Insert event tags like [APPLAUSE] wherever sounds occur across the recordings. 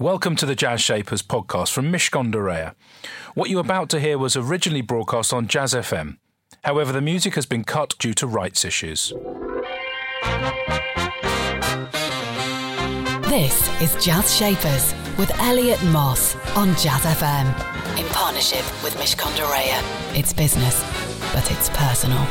Welcome to the Jazz Shapers podcast from Mishcon de Reya. What you're about to hear was originally broadcast on Jazz FM. However, the music has been cut due to rights issues. This is Jazz Shapers with Elliot Moss on Jazz FM in partnership with Mishcon de Reya. It's business, but it's personal.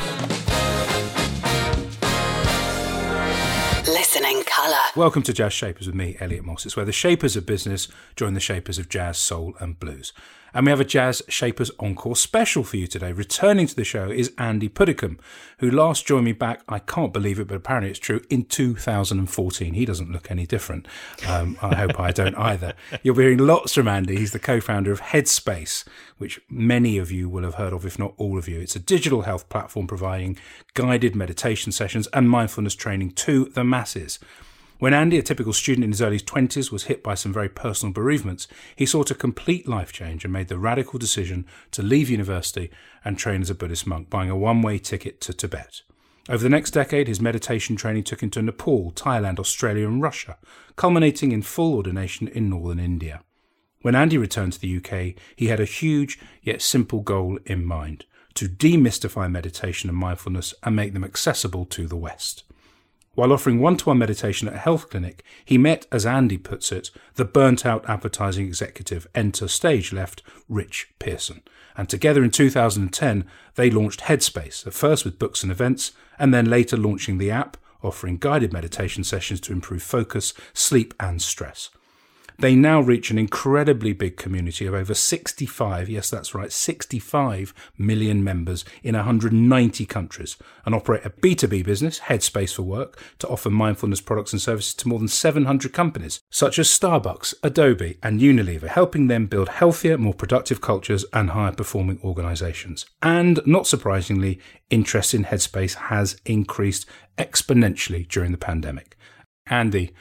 Colour. Welcome to Jazz Shapers with me, Elliot Moss. It's where the shapers of business join the shapers of jazz, soul, and blues. And we have a Jazz Shapers Encore special for you today. Returning to the show is Andy Puddicombe, who last joined me back, I can't believe it, but apparently it's true, in 2014. He doesn't look any different. Um, I hope I don't either. [LAUGHS] You'll be hearing lots from Andy. He's the co founder of Headspace, which many of you will have heard of, if not all of you. It's a digital health platform providing guided meditation sessions and mindfulness training to the masses. When Andy, a typical student in his early 20s, was hit by some very personal bereavements, he sought a complete life change and made the radical decision to leave university and train as a Buddhist monk, buying a one way ticket to Tibet. Over the next decade, his meditation training took him to Nepal, Thailand, Australia, and Russia, culminating in full ordination in northern India. When Andy returned to the UK, he had a huge yet simple goal in mind to demystify meditation and mindfulness and make them accessible to the West. While offering one to one meditation at a health clinic, he met, as Andy puts it, the burnt out advertising executive, enter stage left Rich Pearson. And together in 2010, they launched Headspace, at first with books and events, and then later launching the app, offering guided meditation sessions to improve focus, sleep, and stress. They now reach an incredibly big community of over 65, yes, that's right, 65 million members in 190 countries and operate a B2B business, Headspace for Work, to offer mindfulness products and services to more than 700 companies, such as Starbucks, Adobe, and Unilever, helping them build healthier, more productive cultures and higher performing organizations. And not surprisingly, interest in Headspace has increased exponentially during the pandemic. Andy,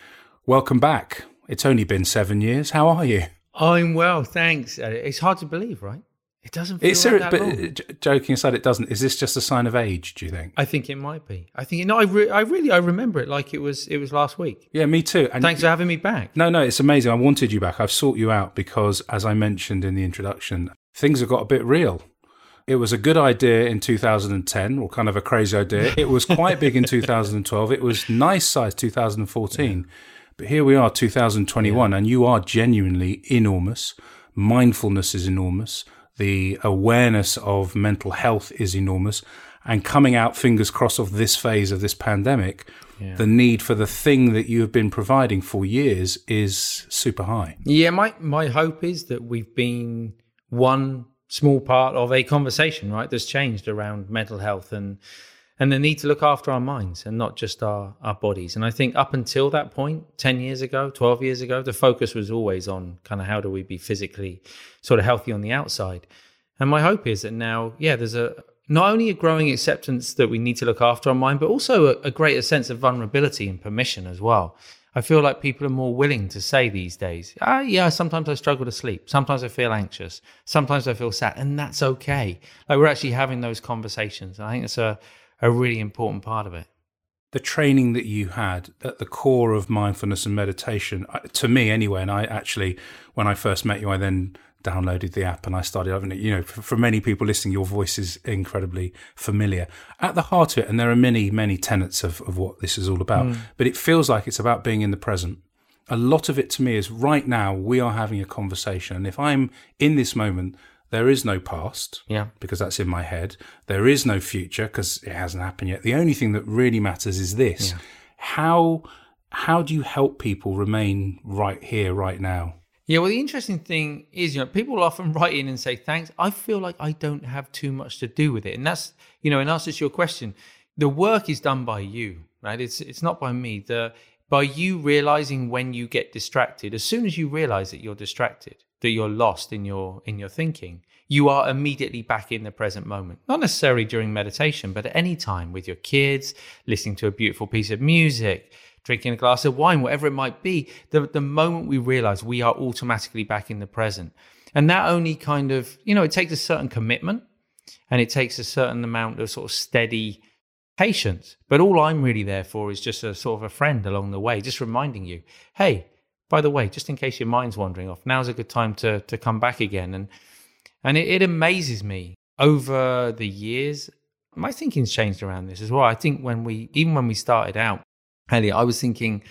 welcome back. It's only been seven years. How are you? I'm well, thanks. Uh, It's hard to believe, right? It doesn't feel It's like serious, that but long. uh, joking aside, it doesn't. Is this just a sign of age? Do you think? I think it might be. I think no. I, re- I really I remember it like it was it was last week. Yeah, me too. And Thanks for having me back. No, no, it's amazing. I wanted you back. I've sought you out because, as I mentioned in the introduction, things have got a bit real. It was a good idea in 2010, or kind of a crazy idea. It was quite big in [LAUGHS] 2012. It was nice size 2014. But here we are, 2021, and you are genuinely enormous. Mindfulness is enormous. The awareness of mental health is enormous. And coming out, fingers crossed, of this phase of this pandemic, the need for the thing that you have been providing for years is super high. Yeah, my my hope is that we've been one small part of a conversation, right? That's changed around mental health and and the need to look after our minds and not just our our bodies. And I think up until that point, ten years ago, twelve years ago, the focus was always on kind of how do we be physically sort of healthy on the outside. And my hope is that now, yeah, there's a not only a growing acceptance that we need to look after our mind, but also a, a greater sense of vulnerability and permission as well. I feel like people are more willing to say these days, ah, yeah, sometimes I struggle to sleep. Sometimes I feel anxious. Sometimes I feel sad. And that's okay. Like we're actually having those conversations. And I think it's a, a really important part of it. The training that you had at the core of mindfulness and meditation, uh, to me anyway, and I actually, when I first met you, I then downloaded the app and I started having it. You know, for, for many people listening, your voice is incredibly familiar. At the heart of it, and there are many, many tenets of, of what this is all about, but it feels like it's about being in the present. A lot of it to me is right now we are having a conversation. And if I'm in this moment, there is no past Yeah. because that's in my head. There is no future because it hasn't happened yet. The only thing that really matters is this. How how do you help people remain right here, right now? Yeah, well, the interesting thing is, you know, people often [LAUGHS] write in and say, thanks. I feel like I don't have too much to do with it. And that's, you know, in answer to your question, the work is done by you, right? It's it's not by me. The by you realizing when you get distracted, as soon as you realize that you're distracted, that you're lost in your in your thinking, you are immediately back in the present moment. Not necessarily during meditation, but at any time with your kids, listening to a beautiful piece of music, drinking a glass of wine, whatever it might be, the, the moment we realize we are automatically back in the present. And that only kind of, you know, it takes a certain commitment and it takes a certain amount of sort of steady patience. But all I'm really there for is just a sort of a friend along the way, just reminding you, hey, by the way, just in case your mind's wandering off, now's a good time to to come back again. And and it, it amazes me over the years. My thinking's changed around this as well. I think when we even when we started out, Elliot, I was thinking,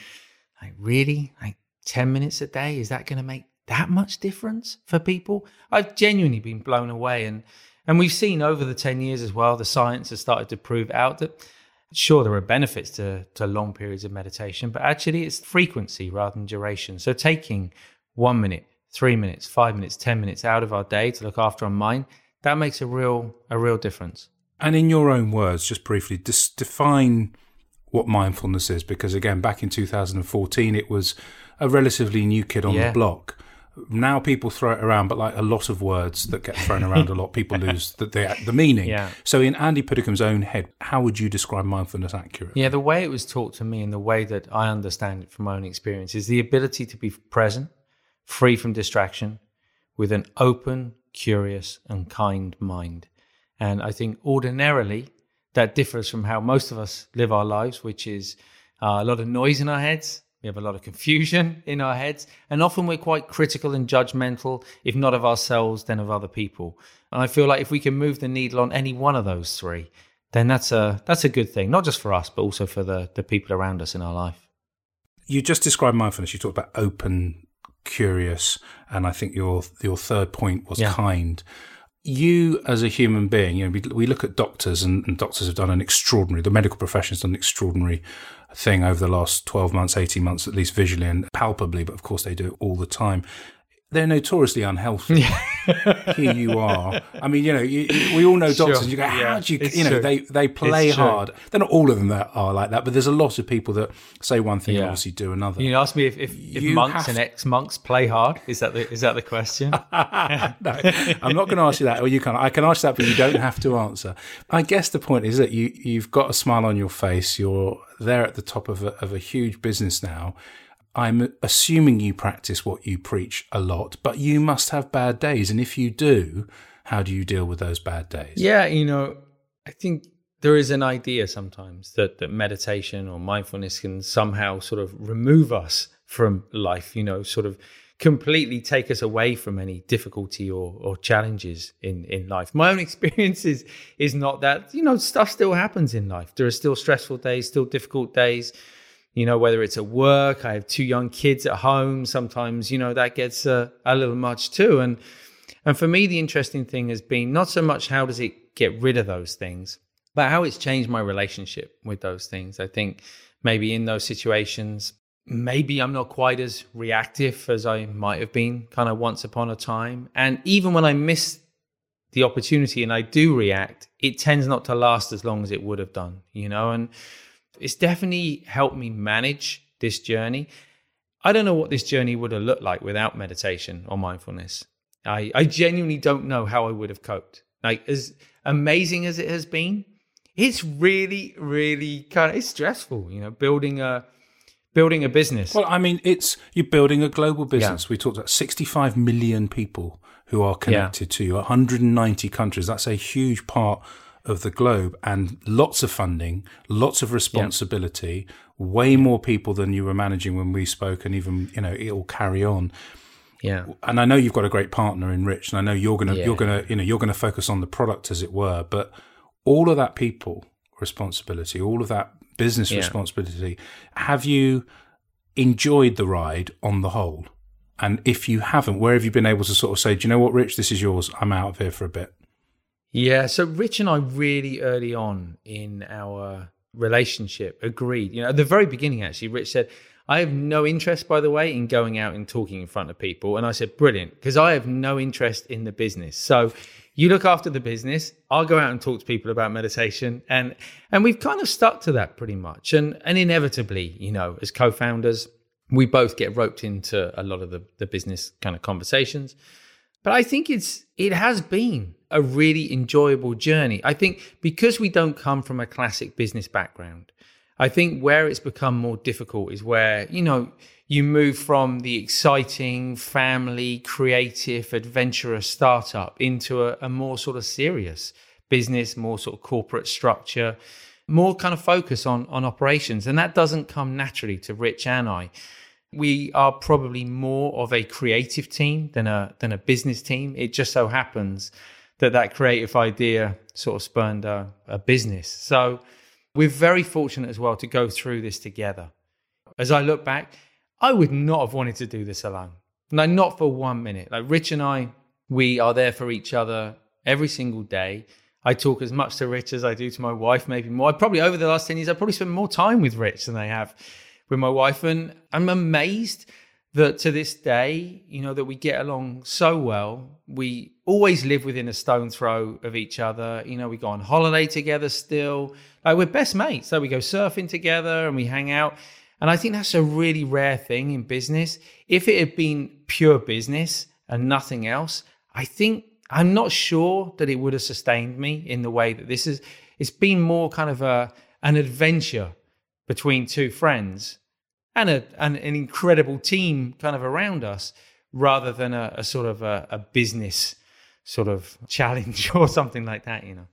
like, really, like ten minutes a day is that going to make that much difference for people? I've genuinely been blown away, and and we've seen over the ten years as well. The science has started to prove out that Sure, there are benefits to, to long periods of meditation, but actually it's frequency rather than duration. So taking one minute, three minutes, five minutes, 10 minutes out of our day to look after our mind, that makes a real, a real difference. And in your own words, just briefly, just define what mindfulness is, because again, back in 2014, it was a relatively new kid on yeah. the block now people throw it around, but like a lot of words that get thrown around a lot, people [LAUGHS] lose the, the, the meaning. Yeah. So in Andy Puddicombe's own head, how would you describe mindfulness accurately? Yeah, the way it was taught to me and the way that I understand it from my own experience is the ability to be present, free from distraction, with an open, curious, and kind mind. And I think ordinarily that differs from how most of us live our lives, which is uh, a lot of noise in our heads, we have a lot of confusion [LAUGHS] in our heads, and often we're quite critical and judgmental, if not of ourselves, then of other people. And I feel like if we can move the needle on any one of those three, then that's a that's a good thing, not just for us, but also for the the people around us in our life. You just described mindfulness. You talked about open, curious, and I think your your third point was yeah. kind you as a human being, you know, we, we look at doctors and, and, doctors have done an extraordinary, the medical profession has done an extraordinary thing over the last 12 months, 18 months, at least visually and palpably, but of course they do it all the time they're notoriously unhealthy. [LAUGHS] Here you are. I mean, you know, you, you, we all know doctors. Sure. You go, how yeah, do you? You know, true. they they play hard. They're not all of them that are like that, but there's a lot of people that say one thing yeah. and obviously do another. You ask me if, if, if monks and ex monks play hard. Is that the is that the question? [LAUGHS] no, I'm not going to ask you that, or you can. I can ask that, but you don't have to answer. I guess the point is that you you've got a smile on your face. You're there at the top of a, of a huge business now I'm assuming you practice what you preach a lot, but you must have bad days. And if you do, how do you deal with those bad days? Yeah, you know, I think there is an idea sometimes that, that meditation or mindfulness can somehow sort of remove us from life, you know, sort of completely take us away from any difficulty or, or challenges in, in life. My own [LAUGHS] experience is, is not that, you know, stuff still happens in life. There are still stressful days, still difficult days you know, whether it's at work, I have two young kids at home. Sometimes, you know, that gets uh, a little much too. And, and for me, the interesting thing has been not so much how does it get rid of those things, but how it's changed my relationship with those things. I think maybe in those situations, maybe I'm not quite as reactive as I might have been kind of once upon a time. And even when I miss the opportunity and I do react, it tends not to last as long as it would have done, you know? And, it's definitely helped me manage this journey. I don't know what this journey would have looked like without meditation or mindfulness. I, I genuinely don't know how I would have coped. Like as amazing as it has been, it's really, really kind of it's stressful, you know, building a building a business. Well, I mean, it's you're building a global business. Yeah. We talked about 65 million people who are connected yeah. to you, 190 countries. That's a huge part of the globe and lots of funding, lots of responsibility, yeah. way more people than you were managing when we spoke, and even you know it'll carry on. Yeah, and I know you've got a great partner in Rich, and I know you're gonna yeah. you're gonna you know you're gonna focus on the product as it were, but all of that people responsibility, all of that business yeah. responsibility, have you enjoyed the ride on the whole? And if you haven't, where have you been able to sort of say, do you know what, Rich, this is yours. I'm out of here for a bit. Yeah, so Rich and I really early on in our relationship agreed. You know, at the very beginning, actually, Rich said, I have no interest, by the way, in going out and talking in front of people. And I said, brilliant, because I have no interest in the business. So you look after the business. I'll go out and talk to people about meditation. And and we've kind of stuck to that pretty much. And and inevitably, you know, as co-founders, we both get roped into a lot of the, the business kind of conversations. But I think it's it has been a really enjoyable journey. I think because we don't come from a classic business background, I think where it's become more difficult is where, you know, you move from the exciting, family, creative, adventurous startup into a, a more sort of serious business, more sort of corporate structure, more kind of focus on on operations. And that doesn't come naturally to Rich and I. We are probably more of a creative team than a than a business team. It just so happens that that creative idea sort of spurned a, a business. So we're very fortunate as well to go through this together. As I look back, I would not have wanted to do this alone. No, not for one minute. Like Rich and I, we are there for each other every single day. I talk as much to Rich as I do to my wife, maybe more. I probably over the last 10 years, I probably spent more time with Rich than I have with my wife. And I'm amazed that to this day, you know, that we get along so well. We always live within a stone throw of each other. You know, we go on holiday together still. Like we're best mates. So we go surfing together and we hang out. And I think that's a really rare thing in business. If it had been pure business and nothing else, I think I'm not sure that it would have sustained me in the way that this is. It's been more kind of a an adventure between two friends and a, an, an incredible team kind of around us rather than a, a sort of a, a business sort of [LAUGHS] challenge or something like that, you know.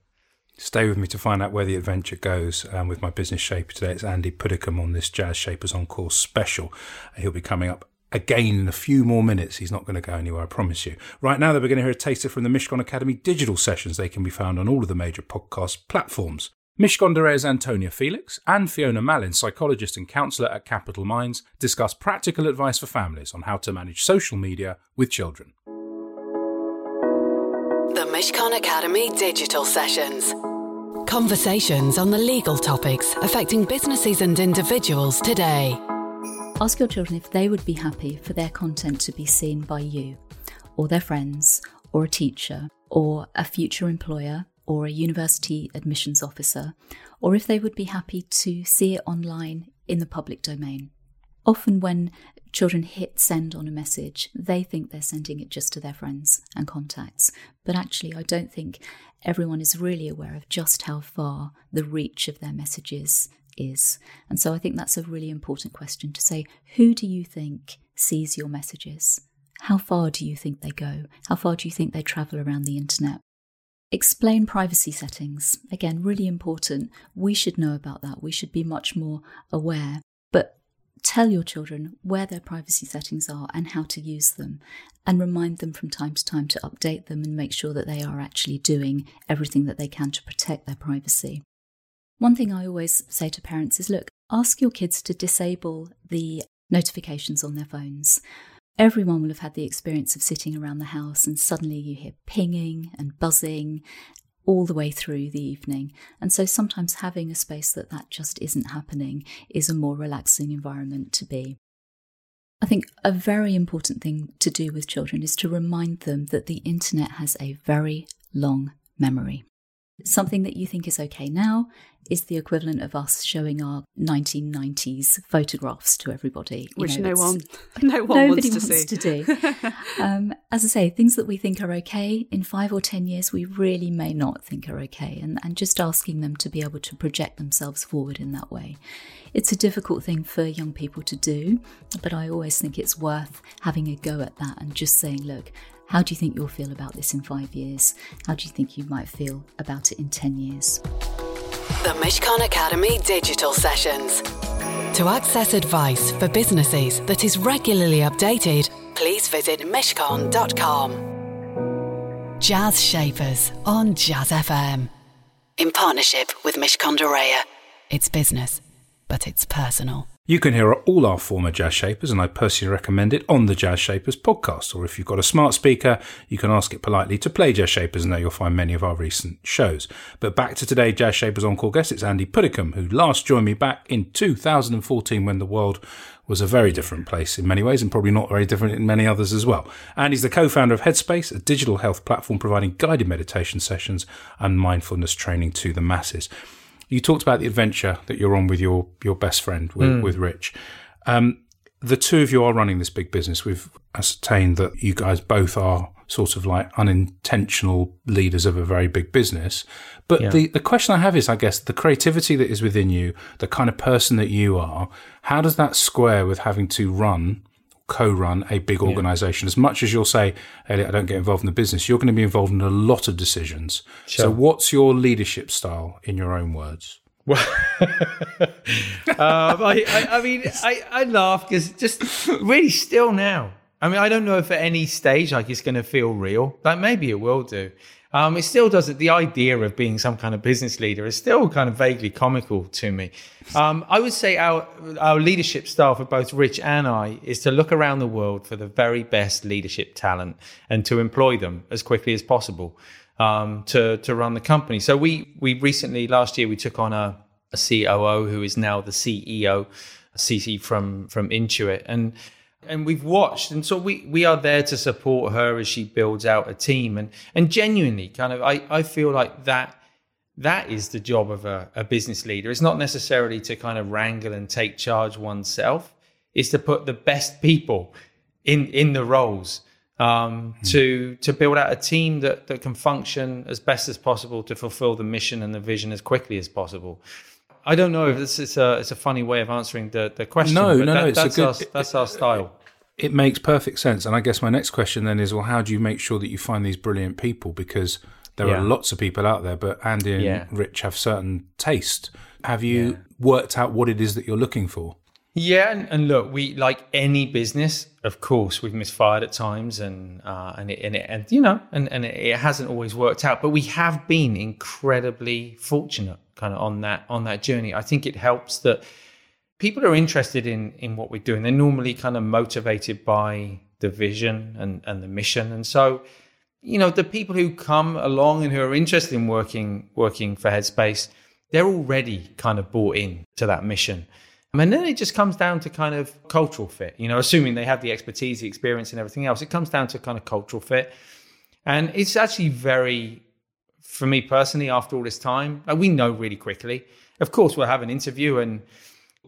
Stay with me to find out where the adventure goes um, with my business shaper today. It's Andy Puddicombe on this Jazz Shapers Encore special. He'll be coming up again in a few more minutes. He's not going to go anywhere, I promise you. Right now, though, we're going to hear a taster from the Mishcon Academy digital sessions. They can be found on all of the major podcast platforms. Mishcon de Antonia Felix and Fiona Mallin, psychologist and counsellor at Capital Minds, discuss practical advice for families on how to manage social media with children. The Mishcon Academy digital sessions. Conversations on the legal topics affecting businesses and individuals today. Ask your children if they would be happy for their content to be seen by you, or their friends, or a teacher, or a future employer, or a university admissions officer, or if they would be happy to see it online in the public domain. Often, when children hit send on a message, they think they're sending it just to their friends and contacts. But actually, I don't think everyone is really aware of just how far the reach of their messages is. And so I think that's a really important question to say who do you think sees your messages? How far do you think they go? How far do you think they travel around the internet? Explain privacy settings. Again, really important. We should know about that. We should be much more aware. But tell your children where their privacy settings are and how to use them, and remind them from time to time to update them and make sure that they are actually doing everything that they can to protect their privacy. One thing I always say to parents is look, ask your kids to disable the notifications on their phones. Everyone will have had the experience of sitting around the house and suddenly you hear pinging and buzzing all the way through the evening. And so sometimes having a space that that just isn't happening is a more relaxing environment to be. I think a very important thing to do with children is to remind them that the internet has a very long memory. Something that you think is okay now is the equivalent of us showing our 1990s photographs to everybody. Which know, no one, [LAUGHS] no one nobody wants, wants to, to do. [LAUGHS] um, as I say, things that we think are okay in five or ten years, we really may not think are okay, and, and just asking them to be able to project themselves forward in that way. It's a difficult thing for young people to do, but I always think it's worth having a go at that and just saying, look, how do you think you'll feel about this in five years? How do you think you might feel about it in 10 years? The Mishcon Academy digital sessions. To access advice for businesses that is regularly updated, please visit mishcon.com. Jazz Shapers on Jazz FM. In partnership with Reya. It's business, but it's personal. You can hear all our former Jazz Shapers, and I personally recommend it on the Jazz Shapers podcast. Or if you've got a smart speaker, you can ask it politely to play Jazz Shapers, and there you'll find many of our recent shows. But back to today, Jazz Shapers Encore guest, it's Andy Puddicombe, who last joined me back in 2014 when the world was a very different place in many ways, and probably not very different in many others as well. And he's the co-founder of Headspace, a digital health platform providing guided meditation sessions and mindfulness training to the masses you talked about the adventure that you're on with your your best friend with, mm. with Rich. Um, the two of you are running this big business. We've ascertained that you guys both are sort of like unintentional leaders of a very big business. But yeah. the, the question I have is, I guess, the creativity that is within you, the kind of person that you are, how does that square with having to run co-run a big organization. Yeah. As much as you'll say, Elliot, I don't get involved in the business, you're going to be involved in a lot of decisions. Sure. So what's your leadership style in your own words? Well, [LAUGHS] um, I, I, I, mean, I, I laugh because just really still now. I mean, I don't know if at any stage like it's going to feel real. Like maybe it will do. Um, it still doesn't. The idea of being some kind of business leader is still kind of vaguely comical to me. Um, I would say our our leadership style for both Rich and I is to look around the world for the very best leadership talent and to employ them as quickly as possible um, to to run the company. So we we recently last year we took on a, a COO who is now the CEO, CC from from Intuit, and and we've watched and so we we are there to support her as she builds out a team and and genuinely kind of I I feel like that that is the job of a, a business leader. It's not necessarily to kind of wrangle and take charge oneself. It's to put the best people in in the roles um, mm. to to build out a team that that can function as best as possible to fulfill the mission and the vision as quickly as possible. I don't know if this is a it's a funny way of answering the, the question. No, no, that, no. It's that's a good, our, that's our style. It, it makes perfect sense, and I guess my next question then is, well, how do you make sure that you find these brilliant people? Because there yeah. are lots of people out there, but Andy and yeah. Rich have certain taste. Have you yeah. worked out what it is that you're looking for? Yeah, and, and, look, we like any business, of course, we've misfired at times, and uh, and it, and, it, and you know, and and it hasn't always worked out. But we have been incredibly fortunate, kind of on that on that journey. I think it helps that people are interested in in what we're doing. They're normally kind of motivated by the vision and and the mission, and so you know, the people who come along and who are interested in working working for Headspace, they're already kind of bought in to that mission. And then it just comes down to kind of cultural fit, you know, assuming they have the expertise, the experience, and everything else. It comes down to kind of cultural fit. And it's actually very, for me personally, after all this time, like we know really quickly. Of course, we'll have an interview and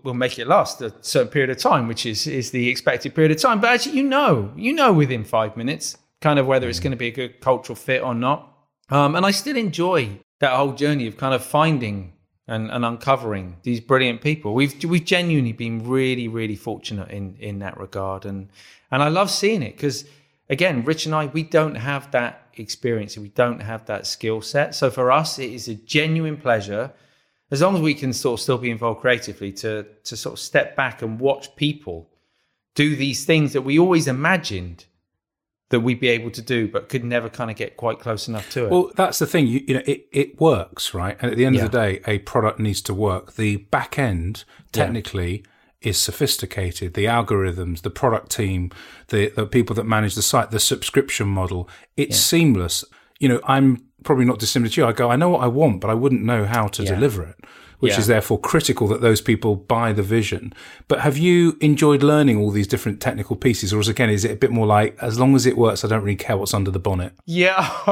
we'll make it last a certain period of time, which is, is the expected period of time. But actually, you know, you know within five minutes kind of whether it's going to be a good cultural fit or not. Um, and I still enjoy that whole journey of kind of finding and, and uncovering these brilliant people. We've we've genuinely been really really fortunate in in that regard, and and I love seeing it because again, Rich and I we don't have that experience, we don't have that skill set. So for us, it is a genuine pleasure, as long as we can sort of still be involved creatively, to to sort of step back and watch people do these things that we always imagined that we'd be able to do, but could never kind of get quite close enough to it. Well, that's the thing. You, you know, it, it works, right? And at the end yeah. of the day, a product needs to work. The back end, technically, yeah. Is sophisticated. The algorithms, the product team, the, the people that manage the site, the subscription model, it's yeah. seamless. You know, I'm probably not dissimilar to you. I go, I know what I want, but I wouldn't know how to deliver it which yeah. is therefore critical that those people buy the vision. But have you enjoyed learning all these different technical pieces, or is again, is it a bit more like as long as it works, I don't really care what's under the bonnet? Yeah, [LAUGHS]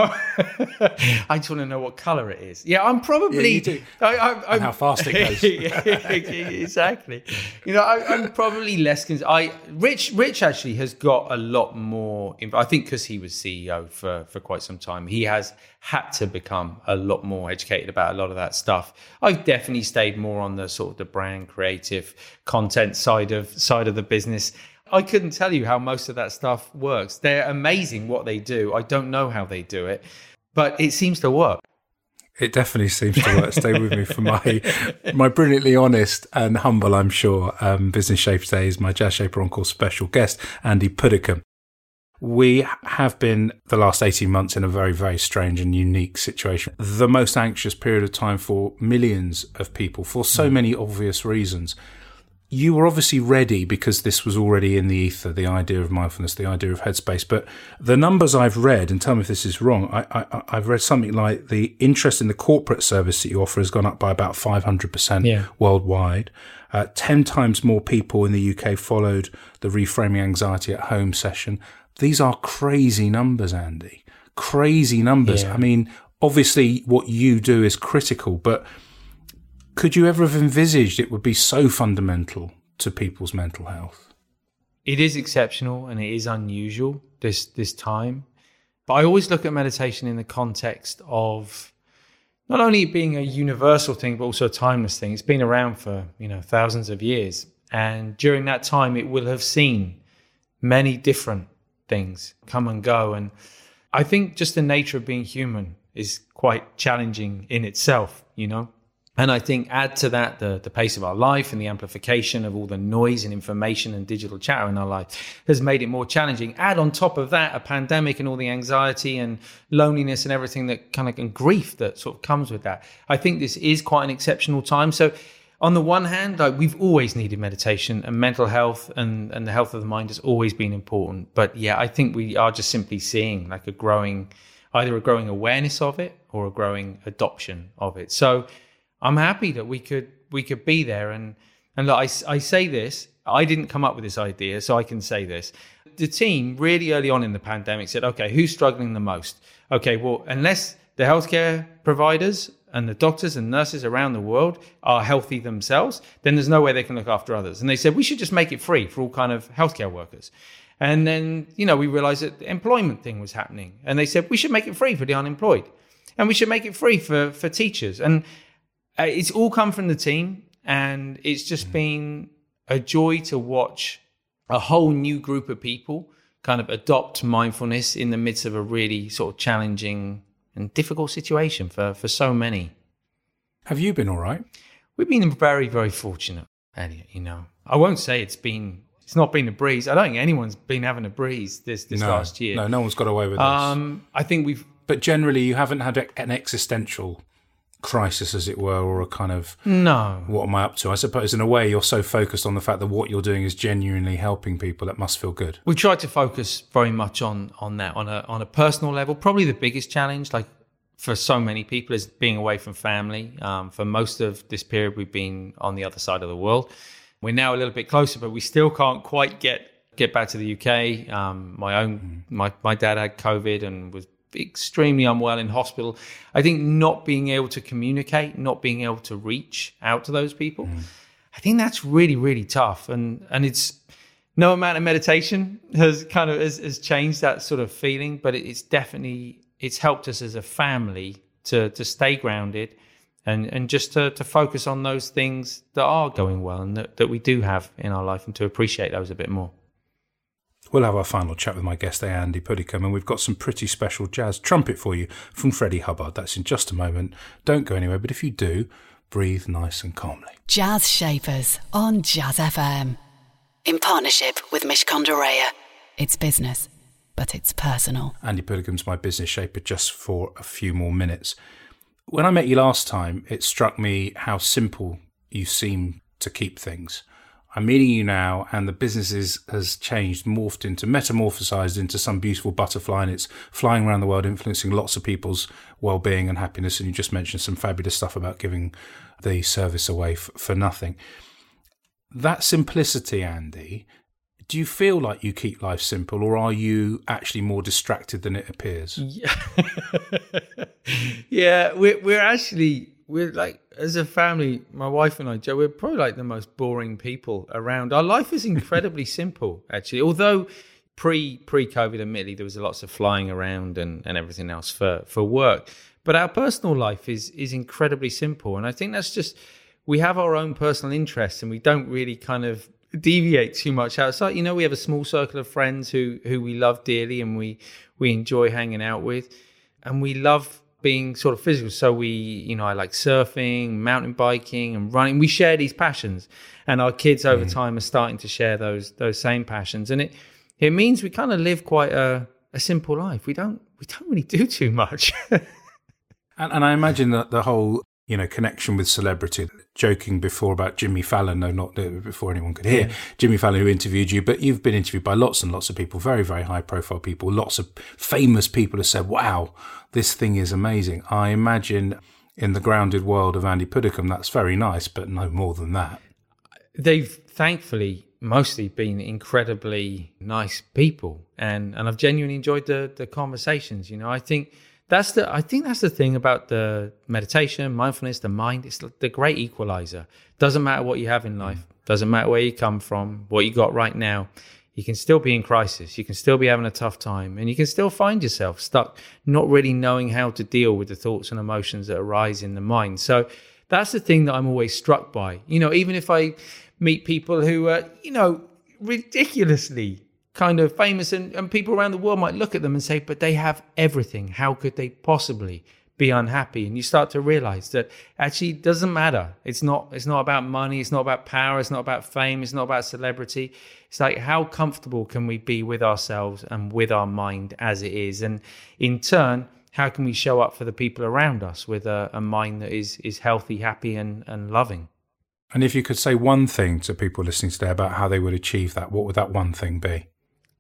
I just want to know what color it is. Yeah, I'm probably. Yeah, you I, I, and how fast it goes. [LAUGHS] exactly. You know, I, am probably less. Cons- I Rich Rich actually has got a lot more. I think because he was CEO for for quite some time, he has had to become a lot more educated about a lot of that stuff. I've definitely stayed more on the sort of the brand creative content side of side of the business. I couldn't tell you how most of that stuff works. They're amazing what they do. I don't know how they do it, but it seems to work. It definitely seems to work. Stay with me for my my brilliantly honest and humble, I'm sure, um, business shape today is my Jazz Shaper Encore special guest, Andy Puddicombe. We have been the last 18 months in a very, very strange and unique situation. The most anxious period of time for millions of people for so mm. many obvious reasons. You were obviously ready because this was already in the ether, the idea of mindfulness, the idea of headspace. But the numbers I've read, and tell me if this is wrong, I, I, have read something like the interest in the corporate service that you offer has gone up by about 500% yeah. worldwide. Uh, 10 times more people in the UK followed the reframing anxiety at home session. These are crazy numbers, Andy. Crazy numbers. Yeah. I mean, obviously, what you do is critical, but could you ever have envisaged it would be so fundamental to people's mental health? It is exceptional and it is unusual this this time. But I always look at meditation in the context of not only being a universal thing, but also a timeless thing. It's been around for you know thousands of years, and during that time, it will have seen many different things come and go. And I think just the nature of being human is quite challenging in itself, you know? And I think add to that the, the pace of our life and the amplification of all the noise and information and digital chatter in our life has made it more challenging. Add on top of that a pandemic and all the anxiety and loneliness and everything that kind of and grief that sort of comes with that. I think this is quite an exceptional time. So on the one hand, like we've always needed meditation and mental health and, and the health of the mind has always been important. But yeah, I think we are just simply seeing like a growing, either a growing awareness of it or a growing adoption of it. So I'm happy that we could we could be there. And and look, I, I say this, I didn't come up with this idea, so I can say this. The team really early on in the pandemic said, okay, who's struggling the most? Okay, well, unless the healthcare providers and the doctors and nurses around the world are healthy themselves, then there's no way they can look after others. And they said we should just make it free for all kind of healthcare workers. And then, you know, we realized that the employment thing was happening. And they said we should make it free for the unemployed. And we should make it free for, for teachers. And uh, it's all come from the team, and it's just been a joy to watch a whole new group of people kind of adopt mindfulness in the midst of a really sort of challenging and difficult situation for, for so many. Have you been all right? We've been very, very fortunate, Elliot. You know, I won't say it's been it's not been a breeze. I don't think anyone's been having a breeze this this no, last year. No, no one's got away with this. Um, I think we've. But generally, you haven't had an existential crisis, as it were, or a kind of no. What am I up to? I suppose in a way you're so focused on the fact that what you're doing is genuinely helping people. That must feel good. We try to focus very much on on that on a on a personal level. Probably the biggest challenge, like for so many people, is being away from family. Um, for most of this period, we've been on the other side of the world. We're now a little bit closer, but we still can't quite get get back to the UK. Um, my own mm. my my dad had COVID and was extremely unwell in hospital. I think not being able to communicate, not being able to reach out to those people, mm. I think that's really, really tough. And and it's no amount of meditation has kind of has, has changed that sort of feeling, but it's definitely it's helped us as a family to to stay grounded and and just to, to focus on those things that are going well and that, that we do have in our life and to appreciate those a bit more. We'll have our final chat with my guest, Andy Puddicombe, and we've got some pretty special jazz trumpet for you from Freddie Hubbard. That's in just a moment. Don't go anywhere, but if you do, breathe nice and calmly. Jazz Shapers on Jazz FM. In partnership with Mishcon de Reya. It's business, but it's personal. Andy Puddicombe's my business shaper just for a few more minutes. When I met you last time, it struck me how simple you seem to keep things. I'm meeting you now, and the business is, has changed, morphed into, metamorphosized into some beautiful butterfly, and it's flying around the world, influencing lots of people's well-being and happiness. And you just mentioned some fabulous stuff about giving the service away f- for nothing. That simplicity, Andy, do you feel like you keep life simple, or are you actually more distracted than it appears? Yeah, [LAUGHS] yeah we're, we're actually we're like as a family, my wife and I, Joe, we're probably like the most boring people around. Our life is incredibly [LAUGHS] simple, actually. Although pre pre COVID, admittedly, there was lots of flying around and, and everything else for for work. But our personal life is is incredibly simple, and I think that's just we have our own personal interests, and we don't really kind of deviate too much outside. You know, we have a small circle of friends who who we love dearly, and we we enjoy hanging out with, and we love being sort of physical. So we, you know, I like surfing, mountain biking, and running. We share these passions, and our kids over mm. time are starting to share those those same passions, and it it means we kind of live quite a a simple life. We don't we don't really do too much. [LAUGHS] and, and I imagine that the whole you know connection with celebrity. Joking before about Jimmy Fallon, no, not before anyone could hear yeah. Jimmy Fallon who interviewed you, but you've been interviewed by lots and lots of people, very very high profile people. Lots of famous people have said, "Wow, this thing is amazing." I imagine in the grounded world of Andy Puddicombe, that's very nice, but no more than that. They've thankfully mostly been incredibly nice people, and and I've genuinely enjoyed the the conversations. You know, I think that's the I think that's the thing about the meditation, mindfulness, the mind. It's the great equalizer. Doesn't matter what you have in life. Mm. Doesn't matter where you come from, what you got right now. You can still be in crisis. You can still be having a tough time, and you can still find yourself stuck, not really knowing how to deal with the thoughts and emotions that arise in the mind. So that's the thing that I'm always struck by. You know, even if I meet people who are, you know, ridiculously kind of famous and, and people around the world might look at them and say, but they have everything. How could they possibly be unhappy? And you start to realize that actually it doesn't matter. It's not it's not about money it's not about power it's not about fame it's not about celebrity. It's like how comfortable can we be with ourselves and with our mind as it is? And in turn how can we show up for the people around us with a, a mind that is is healthy happy and and loving? And if you could say one thing to people listening today about how they would achieve that what would that one thing be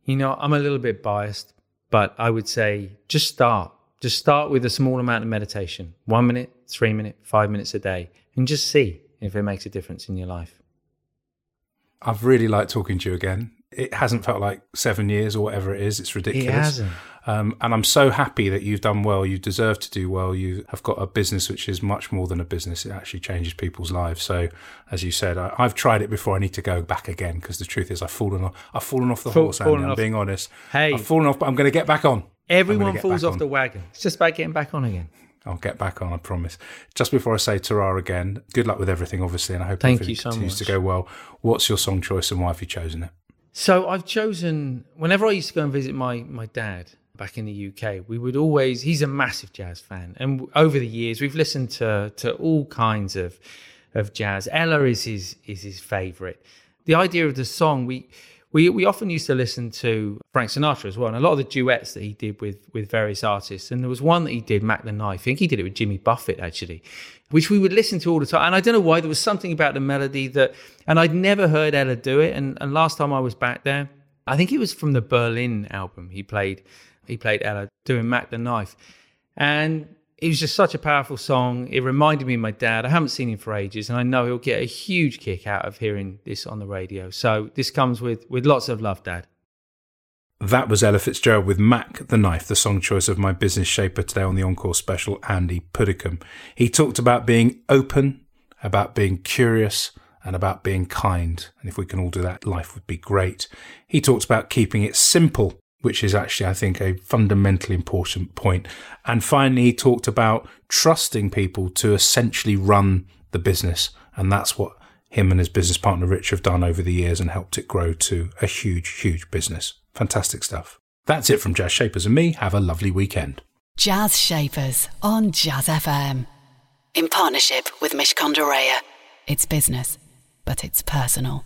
you know i'm a little bit biased but i would say just start just start with a small amount of meditation one minute, three minutes, five minutes a day, and just see if it makes a difference in your life. I've really liked talking to you again. It hasn't felt like seven years or whatever it is. It's ridiculous. It hasn't. Um, and I'm so happy that you've done well. You deserve to do well. You have got a business which is much more than a business. It actually changes people's lives. So, as you said, I, have tried it before. I need to go back again because the truth is, I've fallen off. I've fallen off the Fall, horse. Andy, I'm being honest. Hey, I've fallen off, but I'm going to get back on. Everyone falls off on. the wagon. It's just about getting back on again. I'll get back on, I promise. Just before I say ta again, good luck with everything, obviously, and I hope Thank everything you so continues much. to go well. What's your song choice and why have you chosen it? So I've chosen, whenever I used to go and visit my, my dad back in the UK, we would always, he's a massive jazz fan. And over the years, we've listened to, to all kinds of, of jazz. Ella is his, is his favorite. The idea of the song, we, we we often used to listen to Frank Sinatra as well, and a lot of the duets that he did with with various artists. And there was one that he did, Mack the Knife. I think he did it with Jimmy Buffett actually, which we would listen to all the time. And I don't know why there was something about the melody that, and I'd never heard Ella do it. And and last time I was back there, I think it was from the Berlin album. He played he played Ella doing Mack the Knife, and it was just such a powerful song. It reminded me of my dad. I haven't seen him for ages, and I know he'll get a huge kick out of hearing this on the radio. So this comes with with lots of love, Dad. That was Ella Fitzgerald with Mack the Knife, the song choice of my business shaper today on the Encore special, Andy Puddicombe. He talked about being open, about being curious, and about being kind. And if we can all do that, life would be great. He talked about keeping it simple which is actually, I think, a fundamentally important point. And finally, he talked about trusting people to essentially run the business. And that's what him and his business partner Rich have done over the years and helped it grow to a huge, huge business. Fantastic stuff. That's it from Jazz Shapers and me. Have a lovely weekend. Jazz Shapers on Jazz FM. In partnership with Mishcon de It's business, but it's personal.